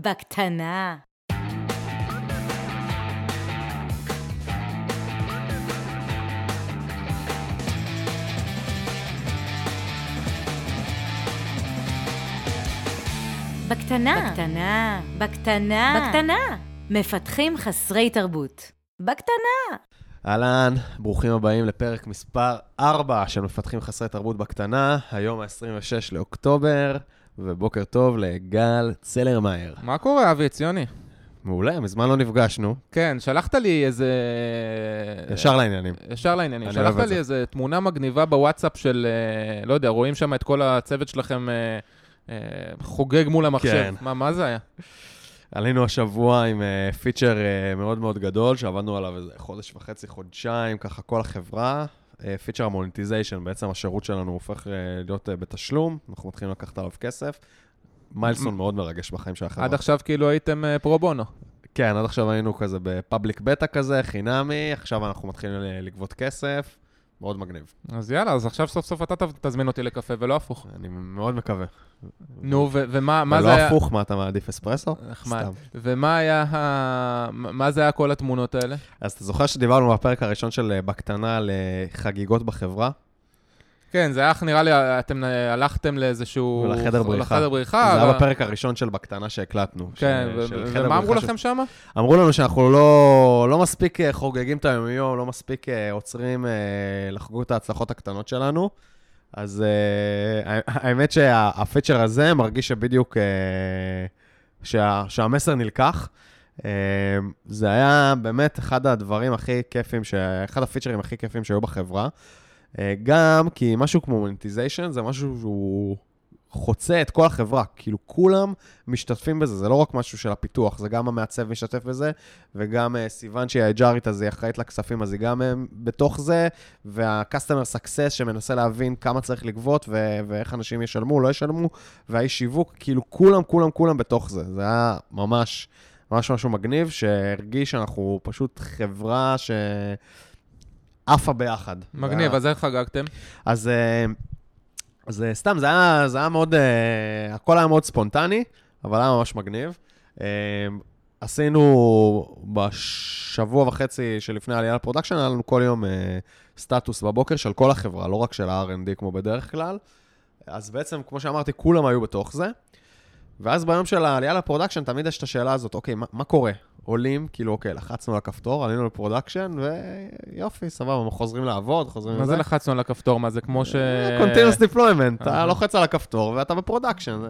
בקטנה. בקטנה. בקטנה. בקטנה. בקטנה. מפתחים חסרי תרבות. בקטנה. אהלן, ברוכים הבאים לפרק מספר 4 של מפתחים חסרי תרבות בקטנה, היום ה-26 לאוקטובר, ובוקר טוב לגל צלרמייר. מה קורה, אבי ציוני? מעולה, מזמן לא נפגשנו, כן, שלחת לי איזה... ישר לעניינים. ישר לעניינים. שלחת לי זה. איזה תמונה מגניבה בוואטסאפ של, אה, לא יודע, רואים שם את כל הצוות שלכם אה, אה, חוגג מול המחשב. כן. מה, מה זה היה? עלינו השבוע עם פיצ'ר מאוד מאוד גדול, שעבדנו עליו איזה חודש וחצי, חודשיים, ככה כל החברה. פיצ'ר ה-monetization, בעצם השירות שלנו הופך uh, להיות uh, בתשלום, אנחנו מתחילים לקחת עליו כסף. milestone מאוד מרגש בחיים של החברה. עד עכשיו כאילו הייתם אה, פרו בונו. כן, עד עכשיו היינו כזה בפאבליק בטא כזה, חינמי, עכשיו אנחנו מתחילים לגבות כסף, מאוד מגניב. אז יאללה, אז עכשיו סוף סוף אתה תזמין אותי לקפה ולא הפוך. אני מאוד מקווה. נו, ומה מה זה היה... הפוך, מה אתה מעדיף אספרסו? נחמד. ומה היה ה... מה זה היה כל התמונות האלה? אז אתה זוכר שדיברנו בפרק הראשון של אה, בקטנה על אה, חגיגות בחברה? כן, זה היה, נראה לי, אתם אה, הלכתם לאיזשהו... לחדר בריחה. לחדר בריחה. זה היה בפרק הראשון של בקטנה שהקלטנו. כן, ומה אמרו לכם שם? אמרו לנו שאנחנו לא, לא מספיק חוגגים את היומיום, לא מספיק עוצרים לחגוג את ההצלחות הקטנות שלנו. אז ה- האמת שהפיצ'ר הזה מרגיש שבדיוק אה, שה, שהמסר נלקח. אה, זה היה באמת אחד הדברים הכי כיפים, ש... אחד הפיצ'רים הכי כיפים שהיו בחברה. אה, גם כי משהו כמו monetization זה משהו שהוא חוצה את כל החברה. כאילו, כולם משתתפים בזה, זה לא רק משהו של הפיתוח, זה גם המעצב משתתף בזה, וגם uh, סיוון שהיא האג'ארית, אז היא אחראית לכספים, אז היא גם uh, בתוך זה, וה-customer success שמנסה להבין כמה צריך לגבות, ו- ואיך אנשים ישלמו, לא ישלמו, והאיש שיווק, כאילו, כולם, כולם, כולם בתוך זה. זה היה ממש, ממש משהו מגניב, שהרגיש שאנחנו פשוט חברה ש... עפה ביחד. מגניב, היה- אז איך חגגתם? אז, אה, אז סתם, זה היה, זה היה מאוד, אה, הכל היה מאוד ספונטני, אבל היה ממש מגניב. אה, עשינו בשבוע וחצי שלפני העלייה ל-production, היה לנו כל יום אה, סטטוס בבוקר של כל החברה, לא רק של ה-R&D כמו בדרך כלל. אז בעצם, כמו שאמרתי, כולם היו בתוך זה. ואז ביום של העלייה ל-production, תמיד יש את השאלה הזאת, אוקיי, מה, מה קורה? עולים, כאילו, אוקיי, לחצנו על הכפתור, עלינו ל-production, ויופי, סבבה, חוזרים לעבוד, חוזרים מה לזה. זה לחצנו על הכפתור? מה זה כמו ש... Continuous deployment, אתה אהה. לוחץ על הכפתור ואתה ב-production.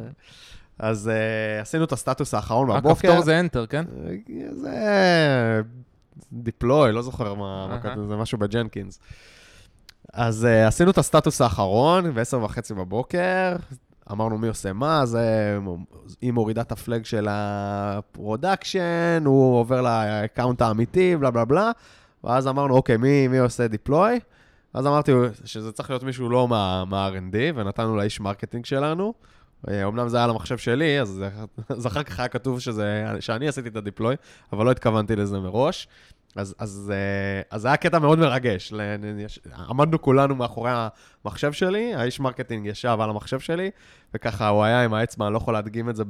אז אה, עשינו את הסטטוס האחרון בבוקר. הכפתור זה Enter, כן? אה, זה deploy, לא זוכר מה, מה. כתוב, זה משהו בג'נקינס. אז אה, עשינו את הסטטוס האחרון ב-10 וחצי בבוקר, אמרנו מי עושה מה, זה, היא מורידה את ה-flag של ה-production, הוא עובר ל-account האמיתי, בלה בלה בלה, ואז אמרנו, אוקיי, מי, מי עושה deploy? אז אמרתי שזה צריך להיות מישהו לא מה- מה-R&D, ונתנו לאיש marketing שלנו. אה, אמנם זה היה למחשב שלי, אז, אז אחר כך היה כתוב שזה, שאני עשיתי את ה-deploy, אבל לא התכוונתי לזה מראש. אז, אז, אה, אז זה היה קטע מאוד מרגש. עמדנו כולנו מאחורי המחשב שלי, האיש marketing ישב על המחשב שלי, וככה הוא היה עם האצבע, אני לא יכול להדגים את זה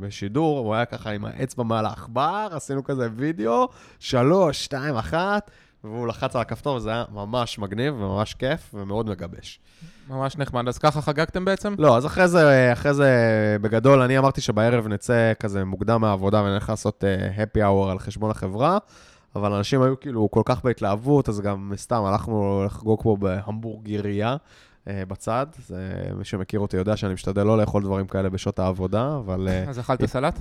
בשידור, הוא היה ככה עם האצבע מעל העכבר, עשינו כזה וידאו, שלוש, שתיים, אחת, והוא לחץ על הכפתור, וזה היה ממש מגניב וממש כיף ומאוד מגבש. ממש נחמד. אז ככה חגגתם בעצם? לא, אז אחרי זה, אחרי זה, בגדול, אני אמרתי שבערב נצא כזה מוקדם מהעבודה ונלך לעשות אה, happy hour על חשבון החברה, אבל אנשים היו כאילו כל כך בהתלהבות, אז גם סתם הלכנו לחגוג פה בהמבורגריה אה, בצד. זה, מי שמכיר אותי יודע שאני משתדל לא לאכול דברים כאלה בשעות העבודה, אבל אה, אז אכלת סלט?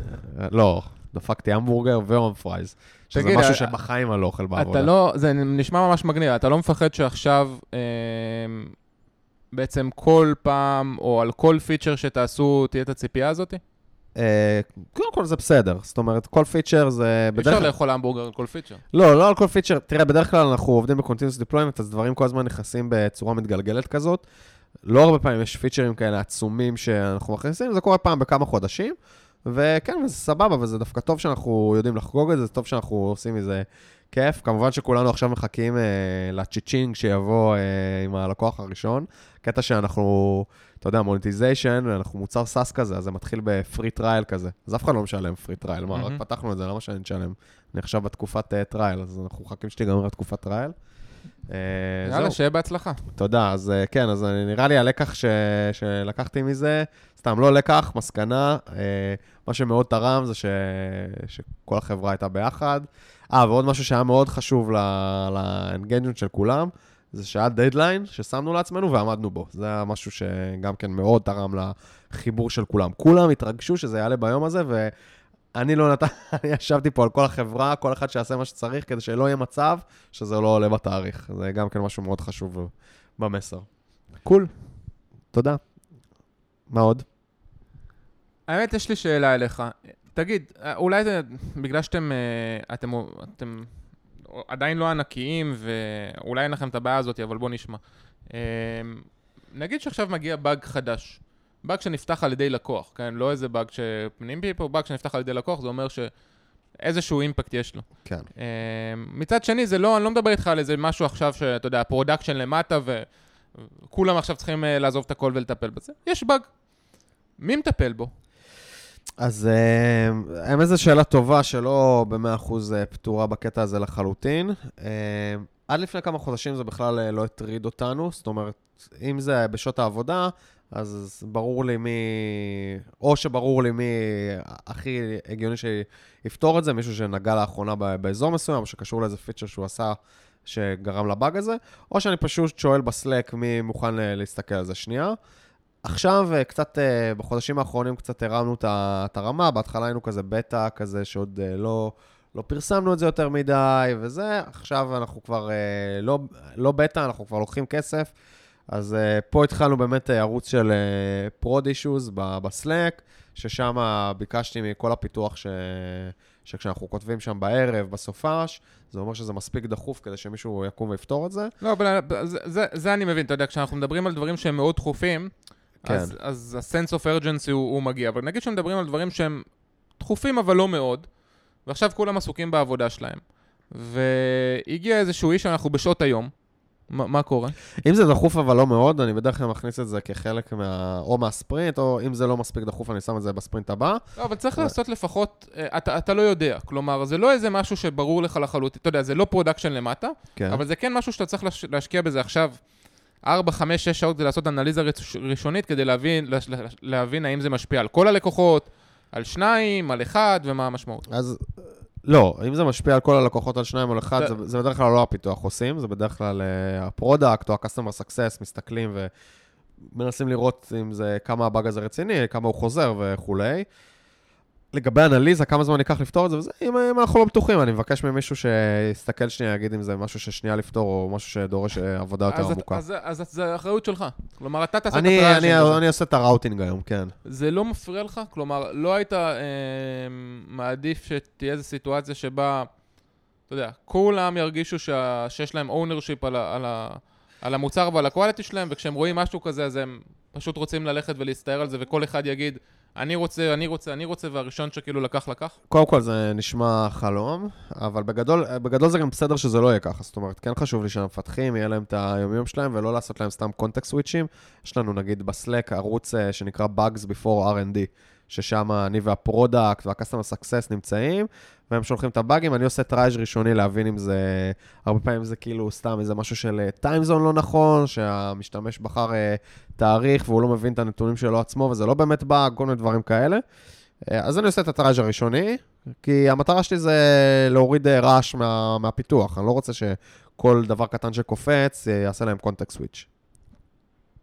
לא, דפקתי המבורגר והום פרייז, שזה תגיד, משהו אה, שבחיים אני לא אוכל בעבודה. אתה לא, זה נשמע ממש מגניב, אתה לא מפחד שעכשיו אה, בעצם כל פעם, או על כל פיצ'ר שתעשו, תהיה את הציפייה הזאת? אה, קודם כל זה בסדר, זאת אומרת, כל פיצ'ר זה... אי אפשר לאכול המבורגר על כל פיצ'ר. לא, לא על כל פיצ'ר. תראה, בדרך כלל אנחנו עובדים ב-Continuous Deployment, אז דברים כל הזמן נכנסים בצורה מתגלגלת כזאת. לא הרבה פעמים יש פיצ'רים כאלה עצומים שאנחנו מכניסים, זה קורה פעם בכמה חודשים. וכן, וזה סבבה, וזה דווקא טוב שאנחנו יודעים לחגוג את זה, זה טוב שאנחנו עושים מזה כיף. כמובן שכולנו עכשיו מחכים אה, לצ'יצ'ינג שיבוא אה, עם הלקוח הראשון. קטע שאנחנו, אתה יודע, monetization, אנחנו מוצר SaaS כזה, אז זה מתחיל ב-free trial כזה. אז אף אחד לא משלם free trial, מה, רק מהמם. פתחנו את זה, למה שאני אשלם? אני עכשיו בתקופת אה, trial, אז אנחנו מחכים שתיגמר התקופת trial. אה, יאללה. שיהיה בהצלחה. תודה, אז אה, כן, אז אני- נראה לי הלקח ש... שלקחתי מזה, סתם לא לקח, מסקנה, אה, מה שמאוד תרם זה ש... שכל החברה הייתה ביחד. אה, ועוד משהו שהיה מאוד חשוב ל-engagement של כולם, זה שהיה דדליין ששמנו לעצמנו ועמדנו בו. זה היה משהו שגם כן מאוד תרם לחיבור של כולם. כולם התרגשו שזה יעלה ביום הזה, ואני לא נתן, אני ישבתי פה על כל החברה, כל אחד שיעשה מה שצריך, כדי שלא יהיה מצב שזה לא עולה בתאריך. זה גם כן משהו מאוד חשוב במסר. Cool. תודה. מה עוד? האמת, יש לי שאלה אליך. תגיד, אולי זה בגלל שאתם אה, אתם, אתם עדיין לא ענקיים, ואולי אין לכם את הבעיה הזאת, אבל בואו נשמע. אה, נגיד שעכשיו מגיע באג חדש. באג שנפתח על ידי לקוח, כן? לא איזה באג שפנים פה, באג שנפתח על ידי לקוח, זה אומר שאיזשהו impact יש לו. כן. אה, מצד שני, זה לא, אני לא מדבר איתך על איזה משהו עכשיו שאתה יודע, production למטה וכולם עכשיו צריכים אה, לעזוב את הכל ולטפל בזה. יש באג. מי מטפל בו? אז אה, האמת זו שאלה טובה שלא ב-100% אה, פתורה בקטע הזה לחלוטין. אה, עד לפני כמה חודשים זה בכלל אה, לא הטריד אותנו, זאת אומרת, אם זה בשעות העבודה, אז ברור לי מי, או שברור לי מי הכי הגיוני שיפתור את זה, מישהו שנגע לאחרונה באזור מסוים, שקשור לאיזה פיצ'ר שהוא עשה שגרם לבאג הזה, או שאני פשוט שואל בסלק מי מוכן אה, להסתכל על זה שנייה. עכשיו, אה, קצת, אה, בחודשים האחרונים קצת הרמנו את הרמה, בהתחלה היינו כזה בטא כזה שעוד אה, לא, לא פרסמנו את זה יותר מדי וזה, עכשיו אנחנו כבר לא, לא בטא, אנחנו כבר לוקחים כסף, אז פה התחלנו באמת ערוץ של prod issues בסלאק, ששם ביקשתי מכל הפיתוח ש... שכשאנחנו כותבים שם בערב, בסופש, זה אומר שזה מספיק דחוף כדי שמישהו יקום ויפתור את זה. לא, אבל זה, זה, זה אני מבין, אתה יודע, כשאנחנו מדברים על דברים שהם מאוד דחופים, כן. אז, אז ה-sense of urgency הוא, הוא מגיע. אבל נגיד שמדברים על דברים שהם דחופים אבל לא מאוד, ועכשיו כולם עסוקים בעבודה שלהם, והגיע איזשהו איש שאנחנו בשעות היום, מה, מה קורה? אם זה דחוף אבל לא מאוד, אני בדרך כלל מכניס את זה כחלק מה... או מהספרינט, או אם זה לא מספיק דחוף, אני שם את זה בספרינט הבא. לא, אבל צריך לעשות לפחות, אה, אתה, אתה לא יודע. כלומר, זה לא איזה משהו שברור לך לחלוטין. אתה יודע, זה לא production למטה, כן. אבל זה כן משהו שאתה צריך להש- להשקיע בזה עכשיו 4, 5, 6 שעות כדי לעשות אנליזה ראש- ראשונית, כדי להבין, להבין האם זה משפיע על כל הלקוחות, על שניים, על אחד, ומה המשמעות. אז לא, אם זה משפיע על כל הלקוחות על שניים או על אחד, זה- זה, זה בדרך כלל לא הפיתוח עושים, זה בדרך כלל אה, ה-product או ה-customer success מסתכלים ומנסים לראות אם זה, כמה הבאג הזה רציני, כמה הוא חוזר וכולי. לגבי אנליזה, כמה זמן ייקח לפתור את זה, וזה, אם, אם אנחנו לא בטוחים, אני מבקש ממישהו שיסתכל שנייה, יגיד אם זה משהו ששנייה לפתור, או משהו שדורש אה, עבודה יותר את- עמוקה. אז, אז, אז זה אחריות שלך. כלומר, אתה תעשה את אני, הטראז'ינג אני, הזה. אני עושה את הראוטינג היום, כן. זה לא מפריע לך? כלומר, לא היית אה, מעדיף שתהיה איזו סיטואציה שבה, אתה יודע, כולם ירגישו שה, שיש להם ownership על, ה, על, ה, על המוצר ועל הקואליטי שלהם, וכשהם רואים משהו כזה, אז הם פשוט רוצים ללכת ולהסתער על זה, וכל אחד יגיד, אני רוצה, אני רוצה, אני רוצה, והראשון שכאילו לקח, לקח? קודם כל זה נשמע חלום, אבל בגדול, בגדול זה גם בסדר שזה לא יהיה ככה. זאת אומרת, כן חשוב לי שהמפתחים, יהיה להם את היומיום שלהם, ולא לעשות להם סתם קונטקסט סוויצ'ים. יש לנו נגיד בסלק ערוץ אה, שנקרא Bugs Before R&D, ששם אני והפרודקט וה-Customer Success נמצאים, והם שולחים את הבאגים, אני עושה triage ראשוני להבין אם זה, הרבה פעמים זה כאילו סתם איזה משהו של time zone לא נכון, שהמשתמש בחר אה, תאריך והוא לא מבין את הנתונים שלו עצמו, וזה לא באמת באג, כל מיני דברים כאלה. אה, אז אני עושה את ה triage הראשוני, כי המטרה שלי זה להוריד אה, רעש מה, מהפיתוח. אני לא רוצה שכל דבר קטן שקופץ אה, יעשה להם context switch.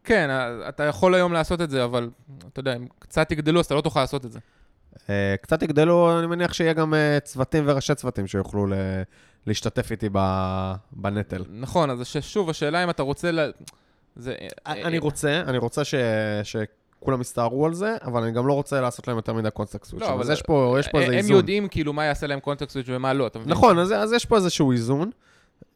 כן, אה, אתה יכול היום לעשות את זה, אבל אתה יודע, אם קצת יגדלו, אז אתה לא תוכל לעשות את זה. אה, קצת יגדלו, אני מניח שיהיה גם אה, צוותים וראשי צוותים שיוכלו ל- להשתתף איתי ב- בנטל. נכון, אז שוב, השאלה אם אתה רוצה... ל... זה... אני רוצה, אני רוצה ש... שכולם יסתערו על זה, אבל אני גם לא רוצה לעשות להם יותר מדי קונטקסט סוויץ'. לא, אבל- יש פה, יש פה איזה הם איזון. יודעים כאילו מה יעשה להם קונטקסט סוויץ' ומה לא, אתה מבין? נכון, אז, אז יש פה איזשהו איזון.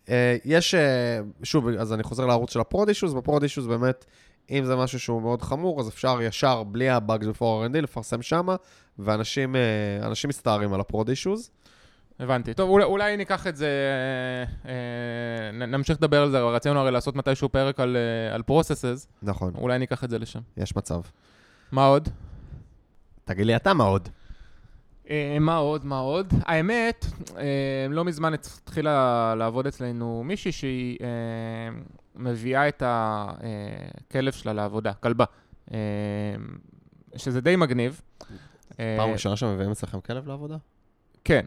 אה, יש, אה, שוב, אז אני חוזר לערוץ של ה prod issues, ב prod issues באמת, אם זה משהו שהוא מאוד חמור, אז אפשר ישר, בלי ה-Bugs before R&D, לפרסם שמה, ואנשים אנשים מסתערים על ה prod issues. הבנתי. טוב, אולי, אולי ניקח את זה, אה, אה, נמשיך לדבר על זה, אבל רצינו הרי לעשות מתישהו פרק על, אה, על processes, נכון, אולי ניקח את זה לשם. יש מצב. מה עוד? תגיד לי אתה מה עוד. אה, מה עוד? מה עוד? האמת, אה, לא מזמן התחילה לעבוד אצלנו מישהי שהיא אה, מביאה את הכלב שלה לעבודה, כלבה, שזה די מגניב. פעם ראשונה שמביאים אצלכם כלב לעבודה? כן.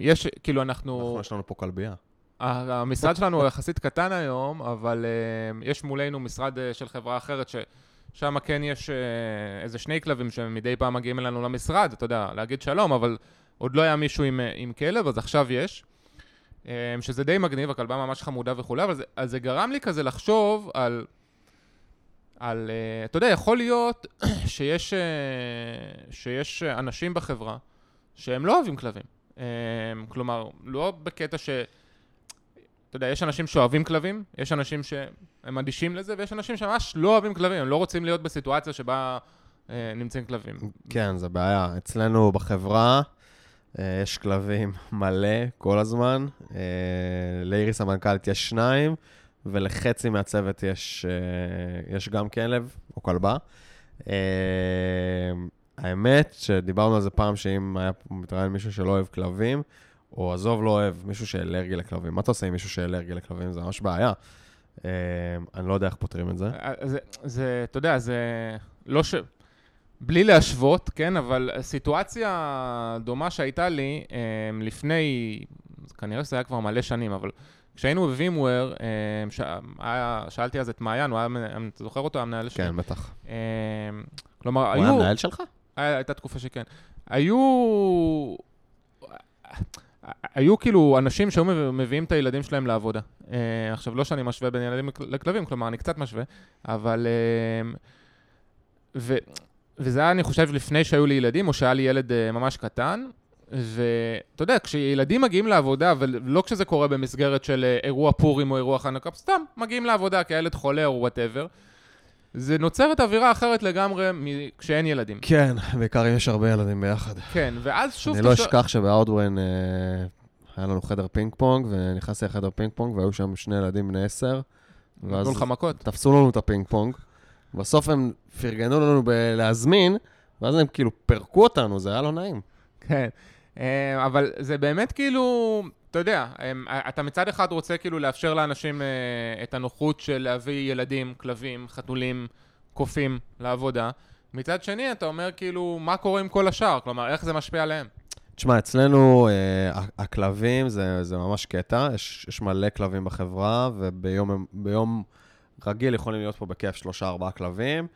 יש, כאילו אנחנו... אנחנו, יש לנו פה כלבייה. המשרד שלנו הוא יחסית קטן היום, אבל יש מולנו משרד של חברה אחרת ששם כן יש uh, איזה שני כלבים שמדי פעם מגיעים אלינו למשרד, אתה יודע, להגיד שלום, אבל עוד לא היה מישהו עם, uh, עם כלב, אז עכשיו יש. Um, שזה די מגניב, הכלבה ממש חמודה וכולי, אבל זה, אז זה גרם לי כזה לחשוב על... על, אתה יודע, יכול להיות שיש, שיש אנשים בחברה שהם לא אוהבים כלבים. כלומר, לא בקטע ש... אתה יודע, יש אנשים שאוהבים כלבים, יש אנשים שהם אדישים לזה, ויש אנשים שממש לא אוהבים כלבים, הם לא רוצים להיות בסיטואציה שבה אה, נמצאים כלבים. כן, זה בעיה. אצלנו בחברה אה, יש כלבים מלא כל הזמן. אה, לאיריס המנכ"לית יש שניים, ולחצי מהצוות יש, אה, יש גם כלב או כלבה. אה, האמת שדיברנו על זה פעם, שאם היה מתראיין מישהו שלא אוהב כלבים, או עזוב לא אוהב, מישהו שאלרגי לכלבים. מה אתה עושה עם מישהו שאלרגי לכלבים? זה ממש בעיה. אה, אני לא יודע איך פותרים את זה. אה, זה, זה, אתה יודע, זה לא ש... בלי להשוות, כן, אבל סיטואציה דומה שהייתה לי אה, לפני, כנראה שזה היה כבר מלא שנים, אבל כשהיינו בווימוור, אה, ש... היה, שאלתי אז את מעיין, הוא היה, אתה זוכר אותו, המנהל שלי? כן, בטח. אה, כלומר, הוא היו... היה המנהל שלך? הייתה תקופה שכן. היו... היו כאילו אנשים שהיו מביא- מביאים את הילדים שלהם לעבודה. Uh, עכשיו, לא שאני משווה בין ילדים לכ- לכלבים, כלומר, אני קצת משווה, אבל... Uh, ו, וזה היה, אני חושב, לפני שהיו לי ילדים, או שהיה לי ילד uh, ממש קטן, ואתה יודע, כשילדים מגיעים לעבודה, ולא כשזה קורה במסגרת של אירוע פורים או אירוע חנוכה, סתם מגיעים לעבודה כי הילד חולה או whatever, זה נוצרת אווירה אחרת לגמרי כשאין ילדים. כן, בעיקר אם יש הרבה ילדים ביחד. כן, ואז שוב... אני לא אשכח שב Outbrain אה, היה לנו חדר פינג פונג, ונכנסתי לחדר פינג פונג, והיו שם שני ילדים בני עשר, ואז נתנו לך מכות. תפסו לנו את הפינג פונג. בסוף הם פרגנו לנו בלהזמין, ואז הם כאילו פירקו אותנו, זה היה לא נעים. כן. אה, אבל זה באמת כאילו, אתה יודע, הם- אתה מצד אחד רוצה כאילו לאפשר לאנשים אה, את הנוחות של להביא ילדים, כלבים, חתולים, קופים לעבודה. מצד שני, אתה אומר כאילו, מה קורה עם כל השאר? כלומר, איך זה משפיע עליהם? תשמע, אצלנו אה, הכלבים זה, זה ממש קטע, יש, יש מלא כלבים בחברה, וביום ביום רגיל יכולים להיות פה בכיף שלושה, ארבעה כלבים,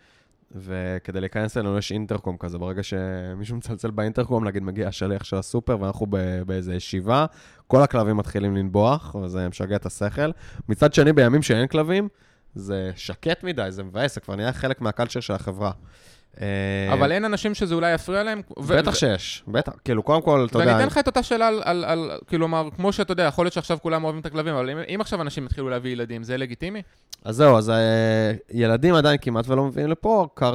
וכדי להיכנס אלינו יש אינטרקום כזה, ברגע שמישהו מצלצל באינטרקום, נגיד מגיע השליח של הסופר ואנחנו ב- באיזה ישיבה, כל הכלבים מתחילים לנבוח, וזה משגע את השכל. מצד שני, בימים שאין כלבים, זה שקט מדי, זה מבאס, זה כבר נהיה חלק מהקלצ'ר של החברה. אה, אבל אין אנשים שזה אולי יפריע להם? בטח שיש, בטח. כאילו, קודם כל, אתה יודע... ואני אתן לך את אותה שאלה על, על, כלומר, כמו שאתה יודע, יכול להיות שעכשיו כולם אוהבים את הכלבים, אבל אם, אם עכשיו אנשים יתחילו להביא ילדים, זה לגיטימי? אז זהו, אז אה, ילדים עדיין כמעט ולא מביאים לפה, קר,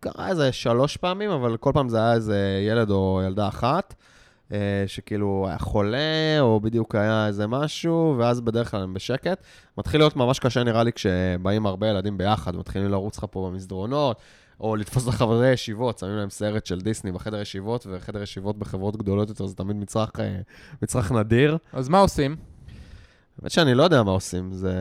קרה איזה שלוש פעמים, אבל כל פעם זה היה איזה ילד או ילדה אחת, אה, שכאילו היה חולה, או בדיוק היה איזה משהו, ואז בדרך כלל הם בשקט. מתחיל להיות ממש קשה נראה לי כשבאים הרבה ילדים ביחד, מתחילים לרוץ לך פה במסדרונות, או לתפוס לחברי ישיבות, שמים להם סרט של דיסני בחדר ישיבות, וחדר ישיבות בחברות גדולות יותר זה תמיד מצרך, אה, מצרך נדיר. אז מה עושים? האמת שאני לא יודע מה עושים, זה,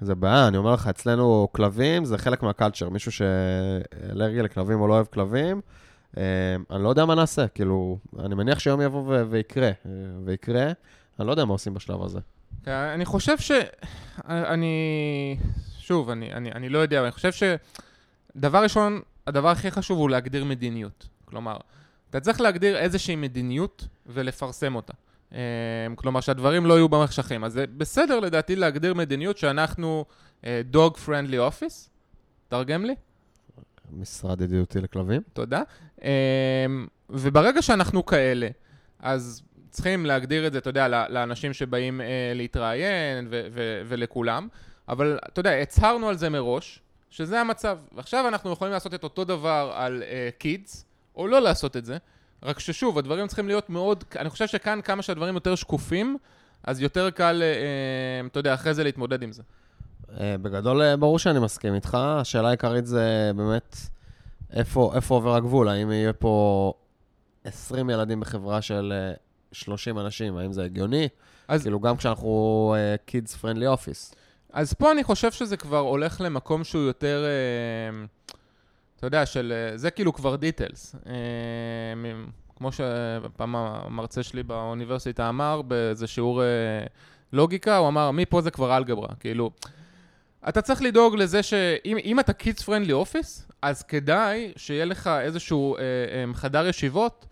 זה בעיה, אני אומר לך, אצלנו כלבים זה חלק מהקלצ'ר, מישהו שאלרגי לכלבים או לא אוהב כלבים, אה, אני לא יודע מה נעשה, כאילו, אני מניח שיום יבוא ו- ויקרה, אה, ויקרה, אני לא יודע מה עושים בשלב הזה. אני חושב ש... אני... שוב, אני, אני, אני לא יודע, אבל אני חושב ש... דבר ראשון, הדבר הכי חשוב הוא להגדיר מדיניות. כלומר, אתה צריך להגדיר איזושהי מדיניות ולפרסם אותה. אה, כלומר, שהדברים לא יהיו במחשכים. אז זה בסדר לדעתי להגדיר מדיניות שאנחנו dog friendly office, תרגם לי. משרד ידידותי לכלבים. תודה. אמ, וברגע שאנחנו כאלה, אז צריכים להגדיר את זה, אתה יודע, לאנשים שבאים אה, להתראיין ולכולם. אבל אתה יודע, הצהרנו על זה מראש, שזה המצב. ועכשיו אנחנו יכולים לעשות את אותו דבר על קידס, uh, או לא לעשות את זה, רק ששוב, הדברים צריכים להיות מאוד, אני חושב שכאן כמה שהדברים יותר שקופים, אז יותר קל, uh, אתה יודע, אחרי זה להתמודד עם זה. Uh, בגדול, ברור שאני מסכים איתך. השאלה העיקרית זה באמת, איפה, איפה עובר הגבול? האם יהיה פה 20 ילדים בחברה של 30 אנשים, האם זה הגיוני? אז... כאילו, גם כשאנחנו uh, kids friendly office. אז פה אני חושב שזה כבר הולך למקום שהוא יותר, אה, אתה יודע, של, אה, זה כאילו כבר דיטלס. אה, כמו שפעם המרצה שלי באוניברסיטה אמר, באיזה שיעור לוגיקה, הוא אמר, מפה זה כבר אלגברה. כאילו, אתה צריך לדאוג לזה שאם אתה kids friendly office, אז כדאי שיהיה לך איזשהו חדר ישיבות,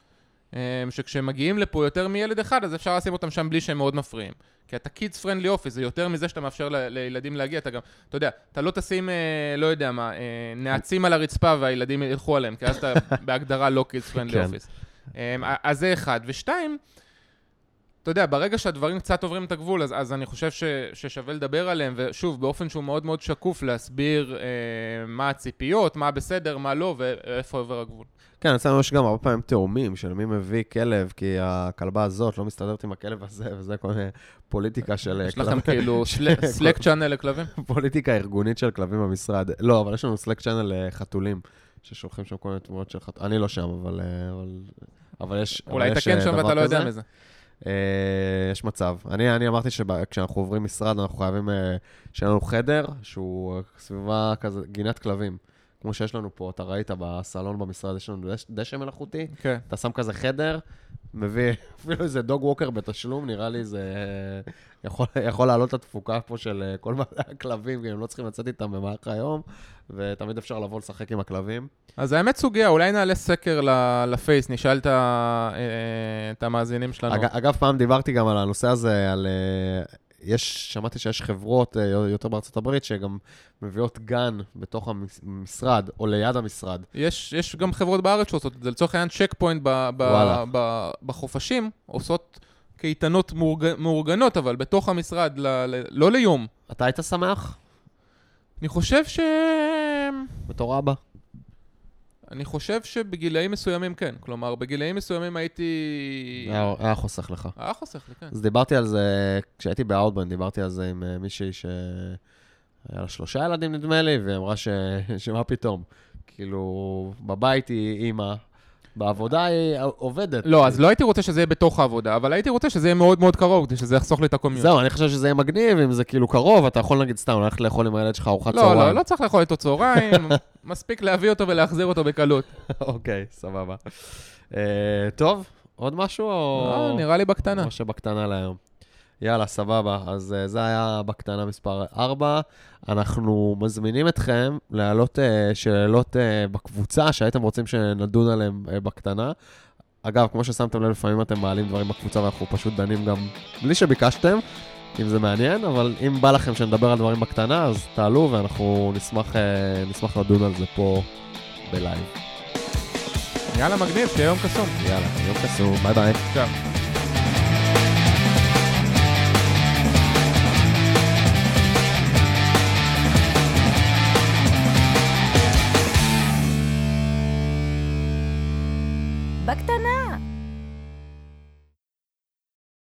שכשמגיעים לפה יותר מילד אחד, אז אפשר לשים אותם שם בלי שהם מאוד מפריעים. כי אתה kids friendly office, זה יותר מזה שאתה מאפשר ל- לילדים להגיע, אתה גם, אתה יודע, אתה לא תשים, אה, לא יודע מה, אה, נעצים על הרצפה והילדים ילכו עליהם, כי אז אתה בהגדרה לא kids friendly כן. office. אה, אז זה אחד. ושתיים, אתה יודע, ברגע שהדברים קצת עוברים את הגבול, אז, אז אני חושב ש, ששווה לדבר עליהם, ושוב, באופן שהוא מאוד מאוד שקוף, להסביר אה, מה הציפיות, מה בסדר, מה לא, ואיפה עובר הגבול. כן, אצלנו יש גם הרבה פעמים תאומים של מי מביא כלב, כי הכלבה הזאת לא מסתדרת עם הכלב הזה, וזה כל מיני פוליטיקה של כלבים. יש לכם כאילו סלק צ'אנל לכלבים? פוליטיקה ארגונית של כלבים במשרד. לא, אבל יש לנו סלק צ'אנל לחתולים, ששולחים שם כל מיני תמונות של חתולים. אני לא שם, אבל... אבל יש... אולי תקן שם ואתה לא יודע מזה. יש מצב. אני, אני אמרתי שכשאנחנו עוברים משרד, אנחנו חייבים שיהיה לנו חדר שהוא סביבה כזה, גינת כלבים. כמו שיש לנו פה, אתה ראית בסלון במשרד, יש לנו דש, דשא מלאכותי, כן. אתה שם כזה חדר, מביא אפילו איזה דוג ווקר בתשלום, נראה לי זה יכול, יכול לעלות את התפוקה פה של אה, כל הכלבים, כי הם לא צריכים לצאת איתם במהלך היום, ותמיד אפשר לבוא לשחק עם הכלבים. אז האמת סוגיה, אולי נעלה סקר לפייס, נשאל את, אה, את המאזינים שלנו. אג, אגב, פעם דיברתי גם על הנושא הזה, על אה, יש, שמעתי שיש חברות אה, יותר בארצות הברית שגם מביאות גן בתוך המשרד, או ליד המשרד. יש, יש גם חברות בארץ שעושות את זה, לצורך העניין צ'ק פוינט בחופשים, עושות קייטנות מאורג, מאורגנות, אבל בתוך המשרד, ל, ל, לא ליום. אתה היית שמח? אני חושב ש... בתור אבא. אני חושב שבגילאים מסוימים כן. כלומר, בגילאים מסוימים הייתי... היה, היה חוסך לך. היה חוסך לי, כן. אז דיברתי על זה, כשהייתי באאוטבן, דיברתי על זה עם מישהי שהיה לה שלושה ילדים, נדמה לי, והיא אמרה ש... שמה פתאום. כאילו, בבית היא אימא, בעבודה היא עובדת. לא, אז לא הייתי רוצה שזה יהיה בתוך העבודה, אבל הייתי רוצה שזה יהיה מאוד מאוד קרוב, כדי שזה יחסוך לי את הקומיות. זהו, אני חושב שזה יהיה מגניב, אם זה כאילו קרוב, אתה יכול נגיד סתם ללכת לאכול עם הילד שלך ארוחת צהריים. לא, לא, לא צריך לאכול איתו צהריים, מספיק להביא אותו ולהחזיר אותו בקלות. אוקיי, סבבה. אה, טוב, עוד משהו או... לא, נראה לי בקטנה. או שבקטנה להיום. יאללה, סבבה. אז uh, זה היה בקטנה מספר 4. אנחנו מזמינים אתכם להעלות uh, שאלות uh, בקבוצה שהייתם רוצים שנדון עליהן uh, בקטנה. אגב, כמו ששמתם לב, לפעמים אתם מעלים דברים בקבוצה ואנחנו פשוט דנים גם בלי שביקשתם, אם זה מעניין, אבל אם בא לכם שנדבר על דברים בקטנה, אז תעלו ואנחנו נשמח, uh, נשמח לדון על זה פה בלייב. יאללה, מגניב, שיהיה יום קסום. יאללה, יום קסום, ביי ביי. צ'או.